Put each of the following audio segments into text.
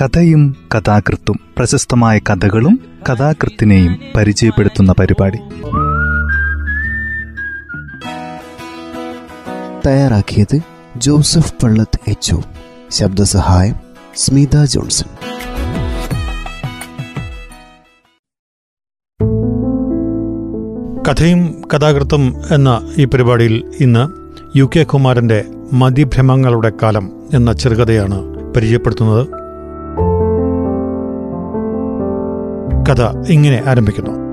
കഥയും കഥാകൃത്തും പ്രശസ്തമായ കഥകളും കഥാകൃത്തിനെയും പരിചയപ്പെടുത്തുന്ന പരിപാടി. തയ്യാറാക്കിയത് ജോസഫ് പള്ളത്ത് എച്ച് ശബ്ദസഹായം സ്മിത ജോൺസൺ. കഥയും കഥാകൃത്തും എന്ന ഈ പരിപാടിയിൽ ഇന്ന് യു കെ കുമാരന്റെ മതിഭ്രമങ്ങളുടെ കാലം എന്ന ചെറുകഥയാണ് പരിചയപ്പെടുത്തുന്നത്. കഥ ഇങ്ങനെ ആരംഭിക്കുന്നു.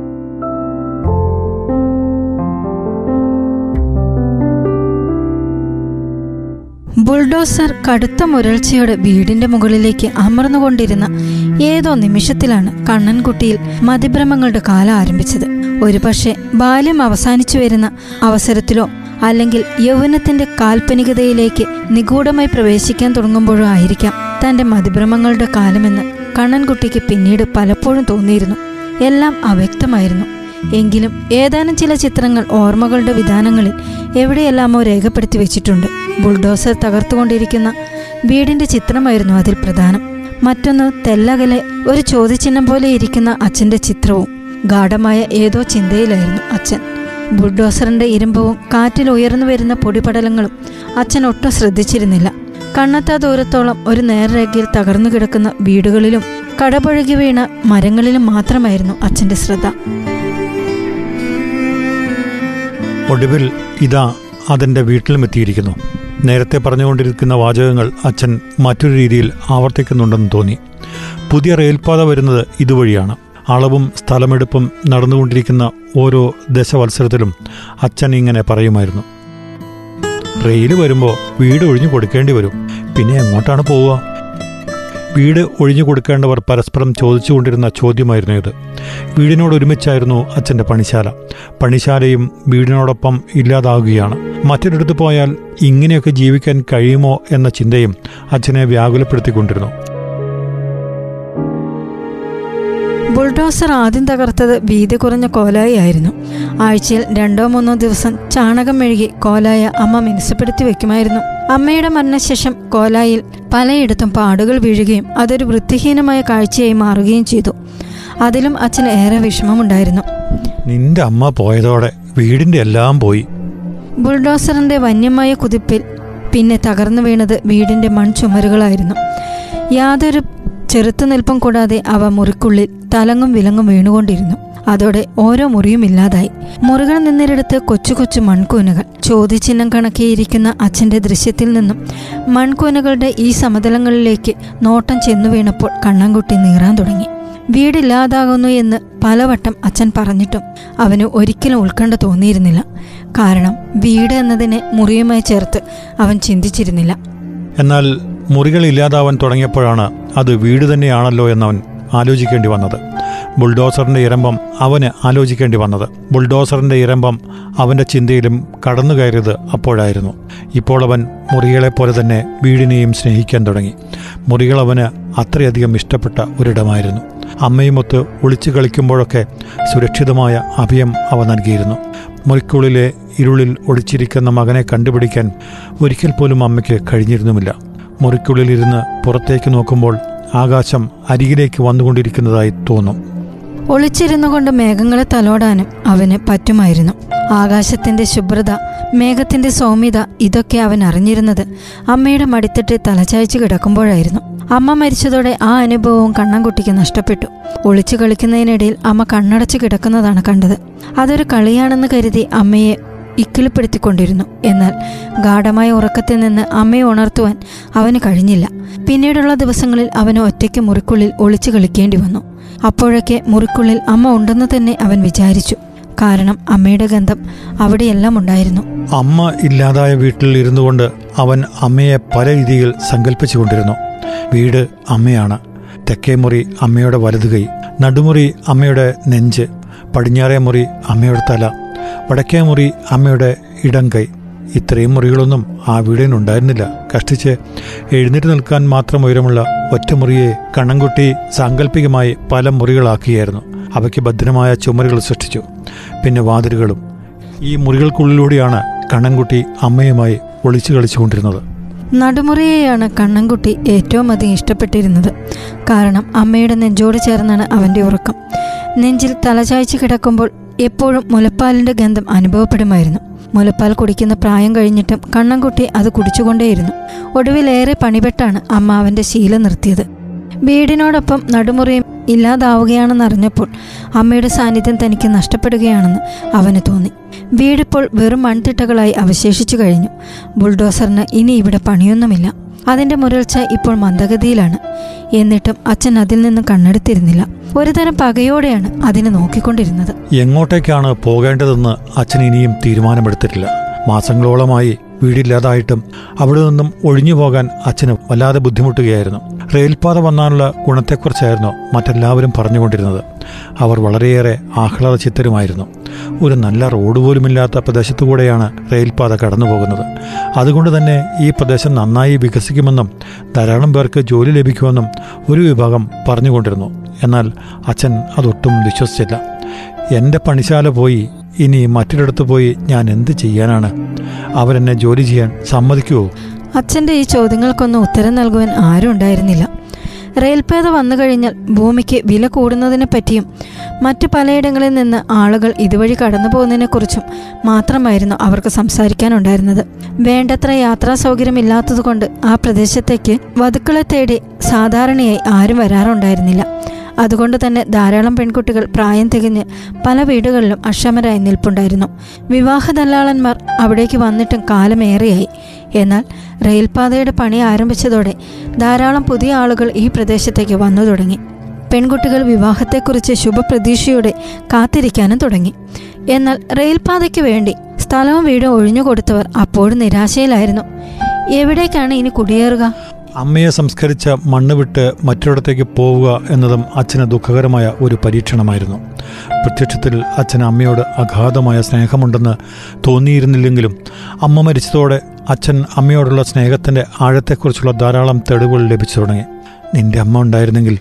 ബുൾഡോസർ കടുത്ത മുരൾച്ചയോടെ വീടിന്റെ മുകളിലേക്ക് അമർന്നുകൊണ്ടിരുന്ന ഏതോ നിമിഷത്തിലാണ് കണ്ണൻകുട്ടിയിൽ മതിഭ്രമങ്ങളുടെ കാലം ആരംഭിച്ചത്. ഒരുപക്ഷെ ബാല്യം അവസാനിച്ചു വരുന്ന അവസരത്തിലോ അല്ലെങ്കിൽ യൗവനത്തിന്റെ കാൽപ്പനികതയിലേക്ക് നിഗൂഢമായി പ്രവേശിക്കാൻ തുടങ്ങുമ്പോഴോ ആയിരിക്കാം തന്റെ മതിഭ്രമങ്ങളുടെ കാലമെന്ന് കണ്ണൻകുട്ടിക്ക് പിന്നീട് പലപ്പോഴും തോന്നിയിരുന്നു. എല്ലാം അവ്യക്തമായിരുന്നു. എങ്കിലും ഏതാനും ചില ചിത്രങ്ങൾ ഓർമ്മകളുടെ വിധാനങ്ങളിൽ എവിടെയെല്ലാമോ രേഖപ്പെടുത്തി വെച്ചിട്ടുണ്ട്. ബുൾഡോസർ തകർത്തുകൊണ്ടിരിക്കുന്ന വീടിന്റെ ചിത്രമായിരുന്നു അതിൽ പ്രധാനം. മറ്റൊന്ന് തെല്ലകലെ ഒരു ചോദ്യചിഹ്നം പോലെ ഇരിക്കുന്ന അച്ഛന്റെ ചിത്രവും ഗാഠമായ ഏതോ ചിന്തയിലായിരുന്നു അച്ഛൻ. ബുൾഡോസറിന്റെ ഇരുമ്പവും കാറ്റിൽ ഉയർന്നു വരുന്ന പൊടിപടലങ്ങളും അച്ഛൻ ഒട്ടും ശ്രദ്ധിച്ചിരുന്നില്ല. കണ്ണത്താ ദൂരത്തോളം ഒരു നേർരേഖയിൽ തകർന്നു കിടക്കുന്ന വീടുകളിലും കടപുഴകി വീണ മരങ്ങളിലും മാത്രമായിരുന്നു അച്ഛന്റെ ശ്രദ്ധ. ഒടുവിൽ ഇതാ അതെന്റെ വീട്ടിലും എത്തിയിരിക്കുന്നു. നേരത്തെ പറഞ്ഞുകൊണ്ടിരിക്കുന്ന വാചകങ്ങൾ അച്ഛൻ മറ്റൊരു രീതിയിൽ ആവർത്തിക്കുന്നുണ്ടെന്ന് തോന്നി. പുതിയ റെയിൽപാത വരുന്നത് ഇതുവഴിയാണ്. അളവും സ്ഥലമെടുപ്പും നടന്നുകൊണ്ടിരിക്കുന്ന ഓരോ ദശവത്സരത്തിലും അച്ഛൻ ഇങ്ങനെ പറയുമായിരുന്നു. റെയിൽ വരുമ്പോൾ വീട് ഒഴിഞ്ഞു കൊടുക്കേണ്ടി വരും. പിന്നെ എങ്ങോട്ടാണ് പോവുക? വീട് ഒഴിഞ്ഞു കൊടുക്കേണ്ടവർ പരസ്പരം ചോദിച്ചുകൊണ്ടിരുന്ന ചോദ്യമായിരുന്നു ഇത്. വീടിനോട് ഒരുമിച്ചായിരുന്നു അച്ഛന്റെ പണിശാല. പണിശാലയും വീടിനോടൊപ്പം ഇല്ലാതാവുകയാണ്. മറ്റൊരിടത്ത് പോയാൽ ഇങ്ങനെയൊക്കെ ജീവിക്കാൻ കഴിയുമോ എന്ന ചിന്തയും അച്ഛനെ വ്യാകുലപ്പെടുത്തിക്കൊണ്ടിരുന്നു. ബുൾഡോസർ ആദ്യം തകർത്തത് വീതി കുറഞ്ഞ കോലായി ആയിരുന്നു. ആഴ്ചയിൽ രണ്ടോ മൂന്നോ ദിവസം ചാണകം മെഴുകി കോലായ അമ്മ മിനുസപ്പെടുത്തി വെക്കുമായിരുന്നു. അമ്മയുടെ മരണശേഷം കോലായിൽ പലയിടത്തും പാടുകൾ വീഴുകയും അതൊരു വൃത്തിഹീനമായ കാഴ്ചയായി മാറുകയും ചെയ്തു. അതിലും അച്ഛന് ഏറെ വിഷമമുണ്ടായിരുന്നു. നിന്റെ അമ്മ പോയതോടെ വീടിന്റെ എല്ലാം പോയി. ബുൾഡോസറിന്റെ വന്യമായ കുതിപ്പിൽ പിന്നെ തകർന്നു വീണത് വീടിന്റെ മൺചുമരുകളായിരുന്നു. യാതൊരു ചെറുത്തുനിൽപ്പും കൂടാതെ അവ മുറിക്കുള്ളിൽ തലങ്ങും വിലങ്ങും വീണുകൊണ്ടിരുന്നു. അതോടെ ഓരോ മുറിയും ഇല്ലാതായി. മുറികൾ നിന്നിരടുത്ത് കൊച്ചു കൊച്ചു മൺകൂനകൾ. ചോദ്യചിഹ്നം കണക്കിയിരിക്കുന്ന അച്ഛന്റെ ദൃശ്യത്തിൽ നിന്നും മൺകൂനകളുടെ ഈ സമതലങ്ങളിലേക്ക് നോട്ടം ചെന്നു വീണപ്പോൾ കണ്ണൻകുട്ടി നീറാൻ തുടങ്ങി. വീടില്ലാതാകുന്നു എന്ന് പലവട്ടം അച്ഛൻ പറഞ്ഞിട്ടും അവന് ഒരിക്കലും ഉത്കണ്ഠ തോന്നിയിരുന്നില്ല. കാരണം വീട് എന്നതിനെ മുറിയുമായി ചേർത്ത് അവൻ ചിന്തിച്ചിരുന്നില്ല. എന്നാൽ മുറികൾ ഇല്ലാതാവാൻ തുടങ്ങിയപ്പോഴാണ് അത് വീട് തന്നെയാണല്ലോ എന്നവൻ ആലോചിക്കേണ്ടി വന്നത്. ബുൾഡോസറിന്റെ ഇരമ്പം അവന് ആലോചിക്കേണ്ടി വന്നത്. ബുൾഡോസറിന്റെ ഇരമ്പം അവന്റെ ചിന്തയിലും കടന്നു കയറിയത് അപ്പോഴായിരുന്നു. ഇപ്പോൾ അവൻ മുറികളെപ്പോലെ തന്നെ വീടിനെയും സ്നേഹിക്കാൻ തുടങ്ങി. മുറികൾ അവന് അത്രയധികം ഇഷ്ടപ്പെട്ട ഒരിടമായിരുന്നു. അമ്മയുമൊത്ത് ഒളിച്ചു കളിക്കുമ്പോഴൊക്കെ സുരക്ഷിതമായ അഭയം അവ നൽകിയിരുന്നു. മുറിക്കുള്ളിലെ ഇരുളിൽ ഒളിച്ചിരിക്കുന്ന മകനെ കണ്ടുപിടിക്കാൻ ഒരിക്കൽ പോലും അമ്മയ്ക്ക് കഴിഞ്ഞിരുന്നുമില്ല. മുറിക്കുള്ളിലിരുന്ന് പുറത്തേക്ക് നോക്കുമ്പോൾ ആകാശം അരികിലേക്ക് വന്നുകൊണ്ടിരിക്കുന്നതായി തോന്നും. ഒളിച്ചിരുന്നു കൊണ്ട് മേഘങ്ങളെ തലോടാനും അവന് പറ്റുമായിരുന്നു. ആകാശത്തിന്റെ ശുഭ്രത മേഘത്തിന്റെ സൗമ്യത ഇതൊക്കെ അവൻ അറിഞ്ഞിരുന്നത് അമ്മയുടെ മടിത്തട്ട് തലചായ്ച്ചു കിടക്കുമ്പോഴായിരുന്നു. അമ്മ മരിച്ചതോടെ ആ അനുഭവവും കണ്ണൻകുട്ടിക്ക് നഷ്ടപ്പെട്ടു. ഒളിച്ചു കളിക്കുന്നതിനിടയിൽ അമ്മ കണ്ണടച്ചു കിടക്കുന്നതാണ് കണ്ടത്. അതൊരു കളിയാണെന്ന് കരുതി അമ്മയെ ഇക്കിളിപ്പെടുത്തിക്കൊണ്ടിരുന്നു. എന്നാൽ ഗാഠമായ ഉറക്കത്തിൽ നിന്ന് അമ്മയെ ഉണർത്തുവാൻ അവന് കഴിഞ്ഞില്ല. പിന്നീടുള്ള ദിവസങ്ങളിൽ അവന് ഒറ്റയ്ക്ക് മുറിക്കുള്ളിൽ ഒളിച്ചു കളിക്കേണ്ടി വന്നു. അപ്പോഴൊക്കെ മുറിക്കുള്ളിൽ അമ്മ ഉണ്ടെന്ന് തന്നെ അവൻ വിചാരിച്ചു. കാരണം അമ്മയുടെ ഗന്ധം അവിടെയെല്ലാം ഉണ്ടായിരുന്നു. അമ്മ ഇല്ലാതായ വീട്ടിൽ ഇരുന്നു കൊണ്ട് അവൻ അമ്മയെ പല രീതിയിൽ സങ്കല്പിച്ചുകൊണ്ടിരുന്നു. വീട് അമ്മയാണ്. തെക്കേ മുറി അമ്മയുടെ വലതുകൈ നടുമുറി അമ്മയുടെ നെഞ്ച് പടിഞ്ഞാറേ മുറി അമ്മയുടെ തല വടക്കേ മുറി അമ്മയുടെ ഇടം കൈ. ഇത്രയും മുറികളൊന്നും ആ വീടിനുണ്ടായിരുന്നില്ല. കഷ്ടിച്ച് എഴുന്നേറ്റ് നിൽക്കാൻ മാത്രം ഉയരമുള്ള ഒറ്റമുറിയെ കണ്ണൻകുട്ടി സാങ്കല്പികമായി പല മുറികളാക്കിയായിരുന്നു. അവയ്ക്ക് ഭദ്രമായ ചുമരുകൾ സൃഷ്ടിച്ചു. പിന്നെ വാതിലുകളും. ഈ മുറികൾക്കുള്ളിലൂടെയാണ് കണ്ണൻകുട്ടി അമ്മയുമായി ഒളിച്ചു കളിച്ചുകൊണ്ടിരുന്നത്. നടുമുറിയെയാണ് കണ്ണൻകുട്ടി ഏറ്റവും അധികം ഇഷ്ടപ്പെട്ടിരുന്നത്. കാരണം അമ്മയുടെ നെഞ്ചോട് ചേർന്നാണ് അവന്റെ ഉറക്കം. നെഞ്ചിൽ തലചായ്ച്ച് കിടക്കുമ്പോൾ എപ്പോഴും മുലപ്പാലിന്റെ ഗന്ധം അനുഭവപ്പെടുമായിരുന്നു. മുലപ്പാൽ കുടിക്കുന്ന പ്രായം കഴിഞ്ഞിട്ടും കണ്ണൻകുട്ടി അത് കുടിച്ചുകൊണ്ടേയിരുന്നു. ഒടുവിലേറെ പണിപെട്ടാണ് അമ്മ അവന്റെ ശീലം നിർത്തിയത്. വീടിനോടൊപ്പം നടുമുറിയും ഇല്ലാതാവുകയാണെന്നറിഞ്ഞപ്പോൾ അമ്മയുടെ സാന്നിധ്യം തനിക്ക് നഷ്ടപ്പെടുകയാണെന്ന് അവന് തോന്നി. വീടിപ്പോൾ വെറും മൺതിട്ടകളായി അവശേഷിച്ചു കഴിഞ്ഞു. ബുൾഡോസറിന് ഇനി ഇവിടെ പണിയൊന്നുമില്ല. അതിന്റെ മുരൾച്ച ഇപ്പോൾ മന്ദഗതിയിലാണ്. എന്നിട്ടും അച്ഛൻ അതിൽ നിന്ന് കണ്ണെടുത്തിരുന്നില്ല. ഒരുതരം പകയോടെയാണ് അതിനെ നോക്കിക്കൊണ്ടിരുന്നത്. എങ്ങോട്ടേക്കാണ് പോകേണ്ടതെന്ന് അച്ഛൻ ഇനിയും തീരുമാനമെടുത്തിട്ടില്ല. മാസങ്ങളോളമായി വീടില്ലാതായിട്ടും അവിടെ നിന്നും ഒഴിഞ്ഞു പോകാൻ അച്ഛന് വല്ലാതെ ബുദ്ധിമുട്ടുകയായിരുന്നു. റെയിൽപാത വന്നാനുള്ള ഗുണത്തെക്കുറിച്ചായിരുന്നു മറ്റെല്ലാവരും പറഞ്ഞുകൊണ്ടിരുന്നത്. അവർ വളരെയേറെ ആഹ്ലാദ ചിത്തരുമായിരുന്നു ഒരു നല്ല റോഡ് പോലുമില്ലാത്ത പ്രദേശത്തുകൂടെയാണ് റെയിൽപാത കടന്നു പോകുന്നത് അതുകൊണ്ട് തന്നെ ഈ പ്രദേശം നന്നായി വികസിക്കുമെന്നും ധാരാളം പേർക്ക് ജോലി ലഭിക്കുമെന്നും ഒരു വിഭാഗം പറഞ്ഞുകൊണ്ടിരുന്നു. എന്നാൽ അച്ഛൻ അതൊട്ടും വിശ്വസിച്ചില്ല. എന്റെ പണിശാല പോയി ഇനി മറ്റൊരിടത്ത് പോയി ഞാൻ എന്ത് ചെയ്യാനാണ്? അവരെന്നെ ജോലി ചെയ്യാൻ സമ്മതിക്കുമോ അച്ഛന്റെ ഈ ചോദ്യങ്ങൾക്കൊന്നും ഉത്തരം നൽകുവാൻ ആരും ഉണ്ടായിരുന്നില്ല. റെയിൽപാത വന്നു കഴിഞ്ഞാൽ ഭൂമിക്ക് വില കൂടുന്നതിനെ പറ്റിയും മറ്റ് പലയിടങ്ങളിൽ നിന്ന് ആളുകൾ ഇതുവഴി കടന്നു പോകുന്നതിനെക്കുറിച്ചും മാത്രമായിരുന്നു അവർക്ക് സംസാരിക്കാനുണ്ടായിരുന്നത്. വേണ്ടത്ര യാത്രാ സൗകര്യമില്ലാത്തതുകൊണ്ട് ആ പ്രദേശത്തേക്ക് വധുക്കളെ തേടി സാധാരണയായി ആരും വരാറുണ്ടായിരുന്നില്ല. അതുകൊണ്ട് തന്നെ ധാരാളം പെൺകുട്ടികൾ പ്രായം തികഞ്ഞ് പല വീടുകളിലും അക്ഷമരായി നിൽപ്പുണ്ടായിരുന്നു. വിവാഹ ദല്ലാളന്മാർ അവിടേക്ക് വന്നിട്ടും കാലമേറെയായി. എന്നാൽ റെയിൽപാതയുടെ പണി ആരംഭിച്ചതോടെ ധാരാളം പുതിയ ആളുകൾ ഈ പ്രദേശത്തേക്ക് വന്നു തുടങ്ങി. പെൺകുട്ടികൾ വിവാഹത്തെക്കുറിച്ച് ശുഭപ്രതീക്ഷയോടെ കാത്തിരിക്കാനും തുടങ്ങി. എന്നാൽ റെയിൽപാതയ്ക്ക് വേണ്ടി സ്ഥലവും വീടും ഒഴിഞ്ഞുകൊടുത്തവർ അപ്പോഴും നിരാശയിലായിരുന്നു. എവിടേക്കാണ് ഇനി കുടിയേറുക? അമ്മയെ സംസ്കരിച്ച മണ്ണ് വിട്ട് മറ്റൊരിടത്തേക്ക് പോവുക എന്നതും അച്ഛന് ദുഃഖകരമായ ഒരു പരീക്ഷണമായിരുന്നു. പ്രത്യക്ഷത്തിൽ അച്ഛൻ അമ്മയോട് അഗാധമായ സ്നേഹമുണ്ടെന്ന് തോന്നിയിരുന്നില്ലെങ്കിലും അമ്മ മരിച്ചതോടെ അച്ഛൻ അമ്മയോടുള്ള സ്നേഹത്തിന്റെ ആഴത്തെക്കുറിച്ചുള്ള ധാരാളം തെളിവുകൾ ലഭിച്ചു തുടങ്ങി. നിന്റെ അമ്മ ഉണ്ടായിരുന്നെങ്കിൽ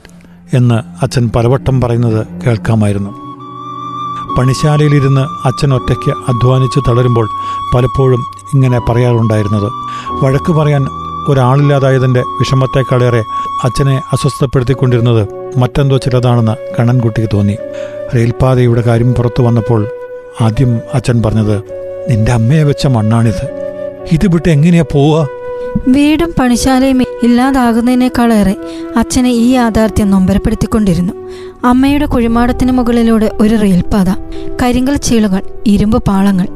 എന്ന് അച്ഛൻ പലവട്ടം പറയുന്നത് കേൾക്കാമായിരുന്നു. പണിശാലയിലിരുന്ന് അച്ഛൻ ഒറ്റയ്ക്ക് അധ്വാനിച്ച് തളരുമ്പോൾ പലപ്പോഴും ഇങ്ങനെ പറയാറുണ്ടായിരുന്നത്. വഴക്ക് പറയാൻ ഒരാളില്ലാതായതിന്റെ വിഷമത്തെക്കാളേറെ അച്ഛനെ അസ്വസ്ഥപ്പെടുത്തിക്കൊണ്ടിരുന്നത് മറ്റെന്തോ ചിലതാണെന്ന് കണ്ണൻകുട്ടിക്ക് തോന്നി. റെയിൽപാതയുടെ കാര്യം പുറത്തു വന്നപ്പോൾ ആദ്യം അച്ഛൻ പറഞ്ഞത് നിന്റെ അമ്മയെ വെച്ച മണ്ണാണിത്. ഇത് വിട്ട് എങ്ങനെയാ പോവുക? വീടും പണിശാലയും ഇല്ലാതാകുന്നതിനേക്കാളേറെ അച്ഛനെ ഈ യാഥാർത്ഥ്യം നൊമ്പരപ്പെടുത്തിക്കൊണ്ടിരുന്നു. അമ്മയുടെ കുഴിമാടത്തിന് മുകളിലൂടെ ഒരു റെയിൽപാത കരിങ്കൽ ചീളുകൾ ഇരുമ്പ് പാളങ്ങൾ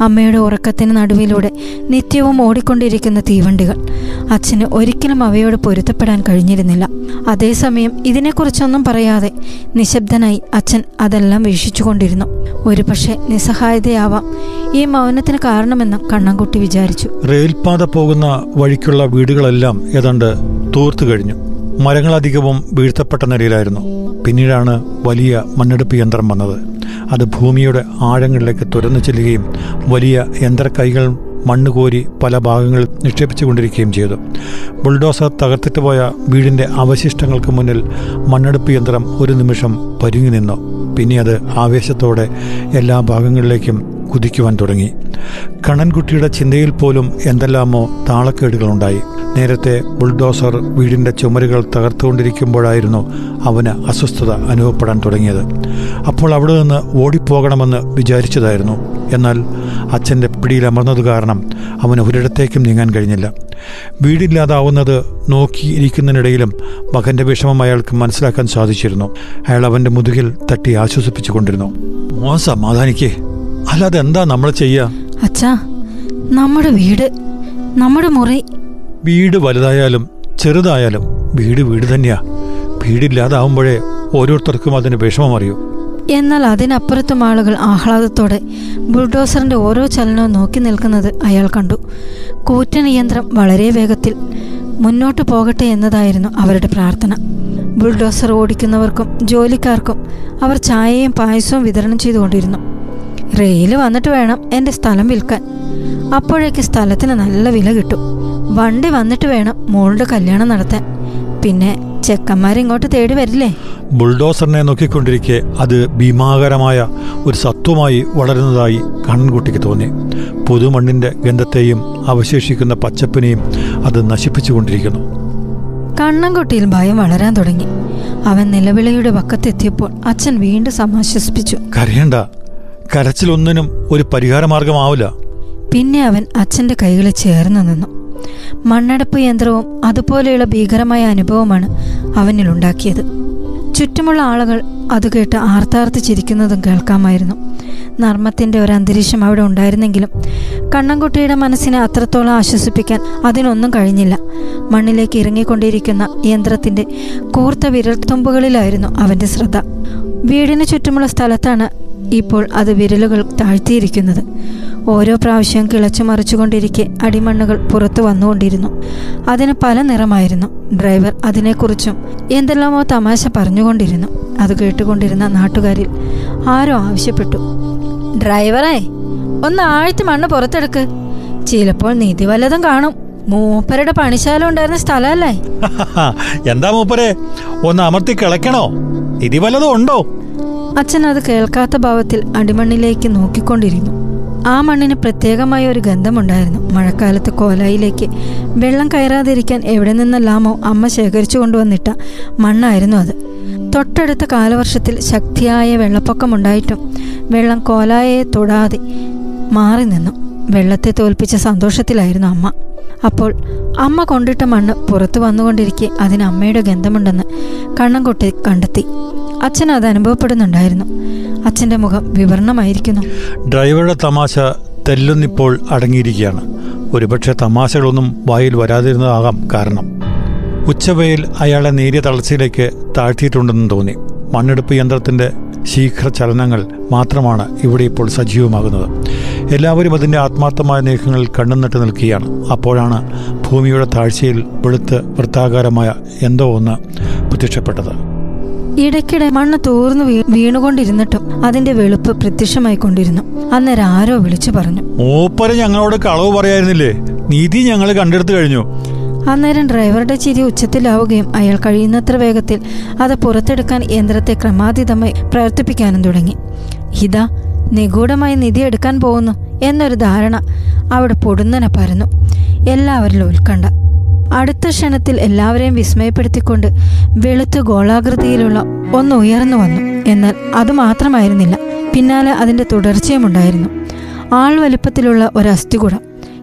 അമ്മയുടെ ഉറക്കത്തിന് നടുവിലൂടെ നിത്യവും ഓടിക്കൊണ്ടിരിക്കുന്ന തീവണ്ടികൾ. അച്ഛന് ഒരിക്കലും അവയോട് പൊരുത്തപ്പെടാൻ കഴിഞ്ഞിരുന്നില്ല. അതേസമയം ഇതിനെക്കുറിച്ചൊന്നും പറയാതെ നിശബ്ദനായി അച്ഛൻ അതെല്ലാം വീക്ഷിച്ചുകൊണ്ടിരുന്നു. ഒരുപക്ഷെ നിസ്സഹായതയാവാം ഈ മൗനത്തിന് കാരണമെന്ന് കണ്ണൻകുട്ടി വിചാരിച്ചു. റെയിൽപാത പോകുന്ന വഴിക്കുള്ള വീടുകളെല്ലാം ഏതാണ്ട് തൂർത്തു കഴിഞ്ഞു. മരങ്ങളധികവും വീഴ്ത്തപ്പെട്ട നിലയിലായിരുന്നു. പിന്നീടാണ് വലിയ മണ്ണെടുപ്പ് യന്ത്രം വന്നത്. അത് ഭൂമിയുടെ ആഴങ്ങളിലേക്ക് തുരന്നു ചെല്ലുകയും വലിയ യന്ത്രക്കൈകൾ മണ്ണ് കോരി പല ഭാഗങ്ങളിൽ നിക്ഷേപിച്ചു കൊണ്ടിരിക്കുകയും ചെയ്തു. ബുൾഡോസർ തകർത്തിട്ട് പോയ വീടിന്റെ അവശിഷ്ടങ്ങൾക്ക് മുന്നിൽ മണ്ണെടുപ്പ് യന്ത്രം ഒരു നിമിഷം പരുങ്ങി നിന്നു. പിന്നെ അത് ആവേശത്തോടെ എല്ലാ ഭാഗങ്ങളിലേക്കും കുതിക്കുവാൻ തുടങ്ങി. കണ്ണൻകുട്ടിയുടെ ചിന്തയിൽ പോലും എന്തെല്ലാമോ താളക്കേടുകളുണ്ടായി. നേരത്തെ ബുൾഡോസർ വീടിന്റെ ചുമരുകൾ തകർത്തുകൊണ്ടിരിക്കുമ്പോഴായിരുന്നു അവന് അസ്വസ്ഥത അനുഭവപ്പെടാൻ തുടങ്ങിയത്. അപ്പോൾ അവിടെ നിന്ന് ഓടിപ്പോകണമെന്ന് വിചാരിച്ചതായിരുന്നു. എന്നാൽ അച്ഛന്റെ പിടിയിലമർന്നത് കാരണം അവന് ഒരിടത്തേക്കും നീങ്ങാൻ കഴിഞ്ഞില്ല. വീടില്ലാതാവുന്നത് നോക്കിയിരിക്കുന്നതിനിടയിലും മകന്റെ വിഷമം അയാൾക്ക് മനസ്സിലാക്കാൻ സാധിച്ചിരുന്നു. അയാൾ അവന്റെ മുതുകിൽ തട്ടി ആശ്വസിപ്പിച്ചു കൊണ്ടിരുന്നു മോ സമാധാനിക്കേ. അല്ലാതെ എന്താ നമ്മൾ ചെയ്യാ? അച്ഛാ നമ്മുടെ വീട് നമ്മുടെ മുറി. വീട് വലുതായാലും ചെറുതായാലും വീട് വീട് തന്നെയാ. വീടില്ലാതാവുമ്പോഴേ ഓരോരുത്തർക്കും അതിന് വിഷമം അറിയൂ. എന്നാൽ അതിനപ്പുറത്തും ആളുകൾ ആഹ്ലാദത്തോടെ ബുൾഡോസറിന്റെ ഓരോ ചലനവും നോക്കി നിൽക്കുന്നത് അയാൾ കണ്ടു. കൂറ്റൻ നിയന്ത്രം വളരെ വേഗത്തിൽ മുന്നോട്ട് പോകട്ടെ എന്നതായിരുന്നു അവരുടെ പ്രാർത്ഥന. ബുൾഡോസർ ഓടിക്കുന്നവർക്കും ജോലിക്കാർക്കും അവർ ചായയും പായസവും വിതരണം ചെയ്തുകൊണ്ടിരുന്നു. റെയിൽ വന്നിട്ട് വേണം എന്റെ സ്ഥലം വിൽക്കാൻ. അപ്പോഴേക്ക് സ്ഥലത്തിന് നല്ല വില കിട്ടും. വണ്ടി വന്നിട്ട് വേണം മോളുടെ കല്യാണം നടത്താൻ. പിന്നെ ചെക്കന്മാരിങ്ങോട്ട് തേടി വരില്ലേ? ബുൾഡോസറിനെ നോക്കിക്കൊണ്ടിരിക്കെ അത് ഭീമാകരമായ ഒരു സത്വമായി വളരുന്നതായി കണ്ണൻകുട്ടിക്ക് തോന്നി. പുതുമണ്ണിന്റെ ഗന്ധത്തെയും അവശേഷിക്കുന്ന പച്ചപ്പിനെയും അത് നശിപ്പിച്ചുകൊണ്ടിരിക്കുന്നു. കണ്ണൻകുട്ടിയിൽ ഭയം വളരാൻ തുടങ്ങി. അവൻ നിലവിളയുടെ പക്കത്തെത്തിയപ്പോൾ അച്ഛൻ വീണ്ടും സമാശ്വസിപ്പിച്ചു. കരയണ്ട. കരച്ചിലൊന്നിനും ഒരു പരിഹാരമാർഗമാവില്ല. പിന്നെ അവൻ അച്ഛന്റെ കൈകളിൽ ചേർന്ന് നിന്നു. മണ്ണടപ്പ് യന്ത്രവും അതുപോലെയുള്ള ഭീകരമായ അനുഭവമാണ് അവനിലുണ്ടാക്കിയത് ചുറ്റുമുള്ള ആളുകൾ അത് കേട്ട് ആർത്താർത്ത് ചിരിക്കുന്നതും കേൾക്കാമായിരുന്നു. നർമ്മത്തിന്റെ ഒരു അന്തരീക്ഷം അവിടെ ഉണ്ടായിരുന്നെങ്കിലും കണ്ണൻകുട്ടിയുടെ മനസ്സിനെ അത്രത്തോളം ആശ്വസിപ്പിക്കാൻ അതിനൊന്നും കഴിഞ്ഞില്ല. മണ്ണിലേക്ക് ഇറങ്ങിക്കൊണ്ടിരിക്കുന്ന യന്ത്രത്തിന്റെ കൂർത്ത വിരൽത്തുമ്പുകളിലായിരുന്നു അവന്റെ ശ്രദ്ധ. വീടിന് ചുറ്റുമുള്ള സ്ഥലത്താണ് ഇപ്പോൾ അത് വിരലുകൾ താഴ്ത്തിയിരിക്കുന്നത്. ഓരോ പ്രാവശ്യം കിളച്ചു മറിച്ചുകൊണ്ടിരിക്കെ അടിമണ്ണുകൾ പുറത്തു വന്നുകൊണ്ടിരുന്നു. അതിന് പല നിറമായിരുന്നു. ഡ്രൈവർ അതിനെക്കുറിച്ചും എന്തെല്ലാമോ തമാശ പറഞ്ഞുകൊണ്ടിരുന്നു. അത് കേട്ടുകൊണ്ടിരുന്ന നാട്ടുകാരിൽ ആരോ ആവശ്യപ്പെട്ടു. ഡ്രൈവറേ ഒന്ന് ആഴ്ത്തി മണ്ണ് പുറത്തെടുക്ക്. ചിലപ്പോൾ നിധി വല്ലതും കാണും. മൂപ്പരുടെ പണിശാല ഉണ്ടായിരുന്ന സ്ഥലമല്ലേ? എന്താ മൂപ്പരെ? ഒന്ന് അമർത്തി കിളക്കണോ നിധി വല്ലതും ഉണ്ടോ? അച്ഛൻ അത് കേൾക്കാത്ത ഭാവത്തിൽ അടിമണ്ണിലേക്ക് നോക്കിക്കൊണ്ടിരുന്നു. ആ മണ്ണിന് പ്രത്യേകമായ ഒരു ഗന്ധമുണ്ടായിരുന്നു. മഴക്കാലത്ത് കോലായിലേക്ക് വെള്ളം കയറാതിരിക്കാൻ എവിടെ നിന്നെല്ലാമോ അമ്മ ശേഖരിച്ചു കൊണ്ടുവന്നിട്ട മണ്ണായിരുന്നു അത്. തൊട്ടടുത്ത കാലവർഷത്തിൽ ശക്തിയായ വെള്ളപ്പൊക്കമുണ്ടായിട്ടും വെള്ളം കോലായയെ തൊടാതെ മാറി നിന്നു. വെള്ളത്തെ തോൽപ്പിച്ച സന്തോഷത്തിലായിരുന്നു അമ്മ. അപ്പോൾ അമ്മ കൊണ്ടിട്ട മണ്ണ് പുറത്തു വന്നുകൊണ്ടിരിക്കെ അതിന് അമ്മയുടെ ഗന്ധമുണ്ടെന്ന് കണ്ണൻകുട്ടി കണ്ടെത്തി. അച്ഛൻ അത് അനുഭവപ്പെടുന്നുണ്ടായിരുന്നു. അച്ഛന്റെ മുഖം വിവരണമായിരിക്കുന്നു. ഡ്രൈവറുടെ തമാശ തെല്ലുന്നിപ്പോൾ അടങ്ങിയിരിക്കുകയാണ്. ഒരുപക്ഷെ തമാശകളൊന്നും വായിൽ വരാതിരുന്നതാകാം കാരണം. ഉച്ചവയിൽ അയാളെ നേരിയ തളർച്ചയിലേക്ക് താഴ്ത്തിയിട്ടുണ്ടെന്ന് തോന്നി. മണ്ണെടുപ്പ് യന്ത്രത്തിന്റെ ശീഘ്ര ചലനങ്ങൾ മാത്രമാണ് ഇവിടെ ഇപ്പോൾ സജീവമാകുന്നത്. എല്ലാവരും അതിന്റെ ആത്മാർത്ഥമായ നീക്കങ്ങളിൽ കണ്ണുനട്ട് നിൽക്കുകയാണ്. അപ്പോഴാണ് ഭൂമിയുടെ താഴ്ചയിൽ വെളുത്ത് വൃത്താകാരമായ എന്തോ ഒന്ന് പ്രത്യക്ഷപ്പെട്ടത്. ഇടയ്ക്കിടെ മണ്ണ് തോർന്നു വീണുകൊണ്ടിരുന്നിട്ടും അതിന്റെ വെളുപ്പ് പ്രത്യക്ഷമായിക്കൊണ്ടിരുന്നു അന്നേരം ആരോ വിളിച്ചു പറഞ്ഞു. മൂപ്പര് ഞങ്ങളോട് കളവ് പറയായിരുന്നില്ലേ? നീതി ഞങ്ങൾ കണ്ടെടുത്തു കഴിഞ്ഞു. അന്നേരം ഡ്രൈവറുടെ ചിരി ഉച്ചത്തിലാവുകയും അയാൾ കഴിയുന്നത്ര വേഗത്തിൽ അത് പുറത്തെടുക്കാൻ യന്ത്രത്തെ ക്രമാതീതമായി പ്രവർത്തിപ്പിക്കാനും തുടങ്ങി. ഇതാ നിഗൂഢമായി നിധി എടുക്കാൻ പോകുന്നു എന്നൊരു ധാരണ അവിടെ പൊടുന്നനെ പരന്നു. എല്ലാവരിലും ഉത്കണ്ഠ. അടുത്ത ക്ഷണത്തിൽ എല്ലാവരെയും വിസ്മയപ്പെടുത്തിക്കൊണ്ട് വെളുത്ത് ഗോളാകൃതിയിലുള്ള ഒന്ന് ഉയർന്നു വന്നു. എന്നാൽ അത് മാത്രമായിരുന്നില്ല. പിന്നാലെ അതിന്റെ തുടർച്ചയുമുണ്ടായിരുന്നു. ആൾ വലിപ്പത്തിലുള്ള ഒരു അസ്ഥികുടം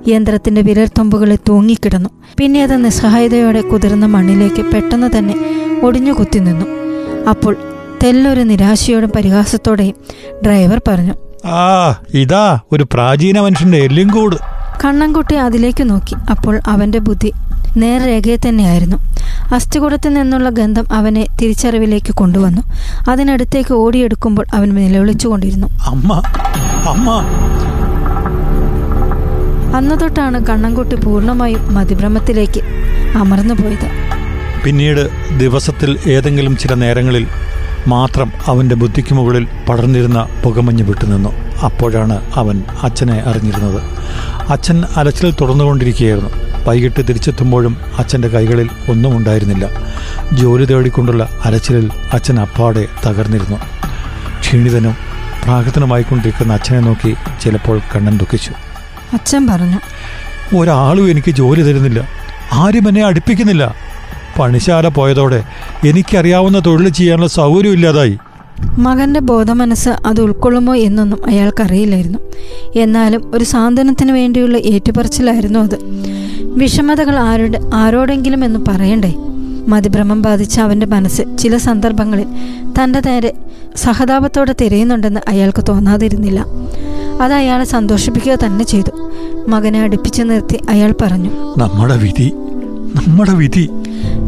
യന്ത്രത്തിന്റെ വിരൽത്തുമ്പുകളിൽ തൂങ്ങിക്കിടന്നു. പിന്നെ അത് നിസ്സഹായതയോടെ കുതിർന്ന മണ്ണിലേക്ക് പെട്ടെന്ന് തന്നെ ഒടിഞ്ഞു കുത്തി നിന്നു. അപ്പോൾ തെല്ലൊരു നിരാശയോടും പരിഹാസത്തോടെയും ഡ്രൈവർ പറഞ്ഞു ആ ഇതാ ഒരു പ്രാചീന മനുഷ്യന്റെ എല്ലിൻകൂട് കണ്ണൻകുട്ടി അതിലേക്ക് നോക്കി. അപ്പോൾ അവന്റെ ബുദ്ധി നേർരേഖയെ തന്നെയായിരുന്നു. അസ്ഥികൂടത്തിൽ നിന്നുള്ള ഗന്ധം അവനെ തിരിച്ചറിവിലേക്ക് കൊണ്ടുവന്നു. അതിനടുത്തേക്ക് ഓടിയെടുക്കുമ്പോൾ അവൻ നിലവിളിച്ചുകൊണ്ടിരുന്നു. അമ്മ അമ്മ. അന്നു തൊട്ടാണ് കണ്ണൻകുട്ടി പൂർണമായും മതിഭ്രമത്തിലേക്ക് അമർന്നു പോയത് പിന്നീട് ദിവസത്തിൽ ഏതെങ്കിലും ചില നേരങ്ങളിൽ മാത്രം അവന്റെ ബുദ്ധിക്ക് മുകളിൽ പടർന്നിരുന്ന പുകമഞ്ഞ് വിട്ടുനിന്നു. അപ്പോഴാണ് അവൻ അച്ഛനെ അറിഞ്ഞിരുന്നത്. അച്ഛൻ അലച്ചിൽ തുടർന്നുകൊണ്ടിരിക്കുകയായിരുന്നു വൈകിട്ട് തിരിച്ചെത്തുമ്പോഴും അച്ഛന്റെ കൈകളിൽ ഒന്നും ഉണ്ടായിരുന്നില്ല. ജോലി തേടിക്കൊണ്ടുള്ള അലച്ചിലിൽ അച്ഛൻ അപ്പാടെ തകർന്നിരുന്നു. ക്ഷീണിതനും പ്രാകൃതനുമായിക്കൊണ്ടിരിക്കുന്ന അച്ഛനെ നോക്കി ചിലപ്പോൾ കണ്ണൻ ദുഃഖിച്ചു. അച്ഛൻ പറഞ്ഞു ഒരാളും എനിക്ക് ജോലി തരുന്നില്ല. ആരും എന്നെ അടുപ്പിക്കുന്നില്ല. പണിശാല പോയതോടെ എനിക്കറിയാവുന്ന തൊഴിൽ ചെയ്യാനുള്ള സൗകര്യം ഇല്ലാതായി. മകന്റെ ബോധമനസ്സ് അത് ഉൾക്കൊള്ളുമോ എന്നൊന്നും അയാൾക്കറിയില്ലായിരുന്നു. എന്നാലും ഒരു സാന്ത്വനത്തിന് വേണ്ടിയുള്ള ഏറ്റുപറച്ചിലായിരുന്നു അത്. വിഷമതകൾ ആരുടെ ആരോടെങ്കിലും എന്ന് പറയണ്ടേ? മതിഭ്രമം ബാധിച്ച അവന്റെ മനസ്സ് ചില സന്ദർഭങ്ങളിൽ തന്റെ നേരെ സഹതാപത്തോടെ തിരയുന്നുണ്ടെന്ന് അയാൾക്ക് തോന്നാതിരുന്നില്ല. അത് അയാളെ സന്തോഷിപ്പിക്കുക തന്നെ ചെയ്തു. മകനെ അടുപ്പിച്ചു നിർത്തി അയാൾ പറഞ്ഞു നമ്മുടെ വിധി നമ്മുടെ വിധി.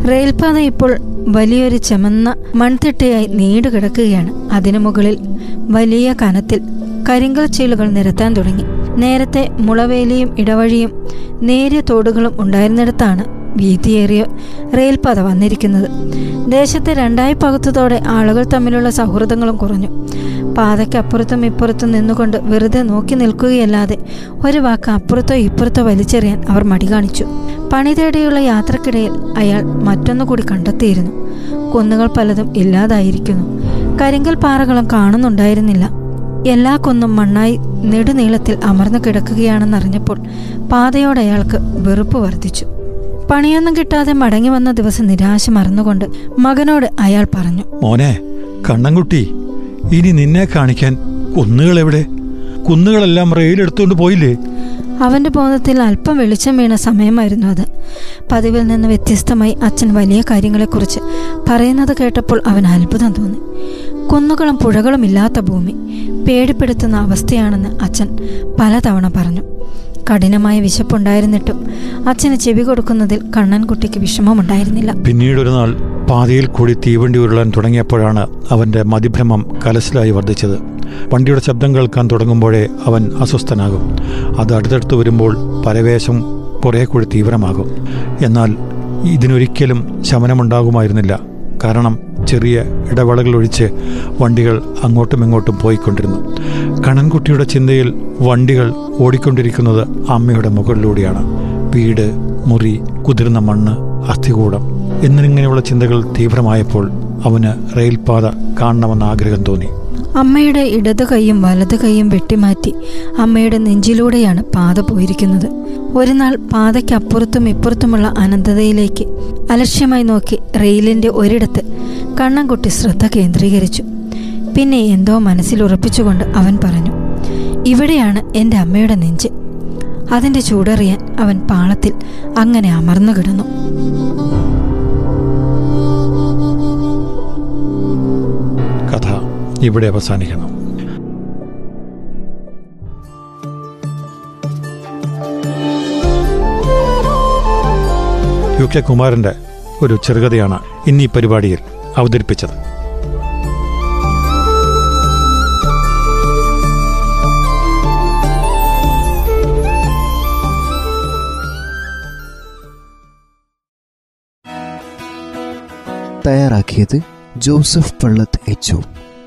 റെയിൽപാത ഇപ്പോൾ വലിയൊരു ചെമന്ന മൺതിട്ടയായി നീണ്ടു കിടക്കുകയാണ് അതിനു മുകളിൽ വലിയ കനത്തിൽ കരിങ്കൽ ചീലുകൾ നിരത്താൻ തുടങ്ങി. നേരത്തെ മുളവേലിയും ഇടവഴിയും നേരിയ തോടുകളും ഉണ്ടായിരുന്നിടത്താണ് വീതിയേറിയ റെയിൽപാത വന്നിരിക്കുന്നത്. ദേശത്തെ രണ്ടായി പകുത്തതോടെ ആളുകൾ തമ്മിലുള്ള സൗഹൃദങ്ങളും കുറഞ്ഞു. പാതയ്ക്കപ്പുറത്തും ഇപ്പുറത്തും നിന്നുകൊണ്ട് വെറുതെ നോക്കി നിൽക്കുകയല്ലാതെ ഒരു വാക്ക് അപ്പുറത്തോ ഇപ്പുറത്തോ വലിച്ചെറിയാൻ അവർ മടി കാണിച്ചു. പണി തേടിയുള്ള യാത്രക്കിടയിൽ അയാൾ മറ്റൊന്നു കൂടി കണ്ടെത്തിയിരുന്നു. കുന്നുകൾ പലതും ഇല്ലാതായിരിക്കുന്നു. കരിങ്കൽ പാറകളും കാണുന്നുണ്ടായിരുന്നില്ല. എല്ലാ കൊന്നും മണ്ണായി നെടുനീളത്തിൽ അമർന്നു കിടക്കുകയാണെന്നറിഞ്ഞപ്പോൾ പാതയോട് അയാൾക്ക് വെറുപ്പ് വർദ്ധിച്ചു. പണിയൊന്നും കിട്ടാതെ മടങ്ങി വന്ന ദിവസം നിരാശ മറന്നുകൊണ്ട് മകനോട് അയാൾ പറഞ്ഞു മോനെ കണ്ണൻകുട്ടി ഇനി നിന്നെ കാണിക്കാൻ കുന്നുകൾ എവിടെ കുന്നുകളെല്ലാം റെയിലെടുത്തുകൊണ്ട് പോയില്ലേ? അവന്റെ ബോധത്തിൽ അല്പം വെളിച്ചം വീണ സമയമായിരുന്നു അത്. പതിവിൽ നിന്ന് വ്യത്യസ്തമായി അച്ഛൻ വലിയ കാര്യങ്ങളെക്കുറിച്ച് പറയുന്നത് കേട്ടപ്പോൾ അവൻ അത്ഭുതം തോന്നി. കുന്നുകളും പുഴകളും ഇല്ലാത്ത ഭൂമി പേടിപ്പെടുത്തുന്ന അവസ്ഥയാണെന്ന് അച്ഛൻ പലതവണ പറഞ്ഞു. കഠിനമായ വിശപ്പുണ്ടായിരുന്നിട്ടും അച്ഛന് ചെവി കൊടുക്കുന്നതിൽ കണ്ണൻകുട്ടിക്ക് വിഷമമുണ്ടായിരുന്നില്ല. പിന്നീട് ഒരു നാൾ പാതയിൽ കൂടി തീവണ്ടി ഉരുളാൻ തുടങ്ങിയപ്പോഴാണ് അവന്റെ മതിഭ്രമം കലശലായി വർദ്ധിച്ചത്. വണ്ടിയുടെ ശബ്ദം കേൾക്കാൻ തുടങ്ങുമ്പോഴേ അവൻ അസ്വസ്ഥനാകും. അത് അടുത്തടുത്ത് വരുമ്പോൾ പരവേശം കുറേ കൂടി തീവ്രമാകും. എന്നാൽ ഇതിനൊരിക്കലും ശമനമുണ്ടാകുമായിരുന്നില്ല. കാരണം ചെറിയ ഇടവേളകൾ ഒഴിച്ച് വണ്ടികൾ അങ്ങോട്ടും ഇങ്ങോട്ടും പോയിക്കൊണ്ടിരുന്നു. കണൻകുട്ടിയുടെ ചിന്തയിൽ വണ്ടികൾ ഓടിക്കൊണ്ടിരിക്കുന്നത് അമ്മയുടെ മുകളിലൂടെയാണ്. വീട് മുറി കുതിർന്ന മണ്ണ് അസ്ഥികൂടം എന്നിങ്ങനെയുള്ള ചിന്തകൾ തീവ്രമായപ്പോൾ അവന് റെയിൽപാത കാണണമെന്ന ആഗ്രഹം തോന്നി. അമ്മയുടെ ഇടത് കൈയും വലത് കൈയും വെട്ടിമാറ്റി അമ്മയുടെ നെഞ്ചിലൂടെയാണ് പാത പോയിരിക്കുന്നത്. ഒരു നാൾ പാതയ്ക്കപ്പുറത്തും ഇപ്പുറത്തുമുള്ള അനന്തതയിലേക്ക് അലക്ഷ്യമായി നോക്കി റെയിലിന്റെ ഒരിടത്ത് കണ്ണൻകുട്ടി ശ്രദ്ധ കേന്ദ്രീകരിച്ചു. പിന്നെ എന്തോ മനസ്സിൽ ഉറപ്പിച്ചുകൊണ്ട് അവൻ പറഞ്ഞു ഇവിടെയാണ് എന്റെ അമ്മയുടെ നെഞ്ച്. അതിന്റെ ചൂടറിയാൻ അവൻ പാളത്തിൽ അങ്ങനെ അമർന്നു കിടന്നു ഇവിടെ അവസാനിക്കുന്നു. യു കെ കുമാരന്റെ ഒരു ചെറുകഥയാണ് ഇന്നീ പരിപാടിയിൽ അവതരിപ്പിച്ചത്. തയ്യാറാക്കിയത് ജോസഫ് പള്ളത്ത് എച്ച്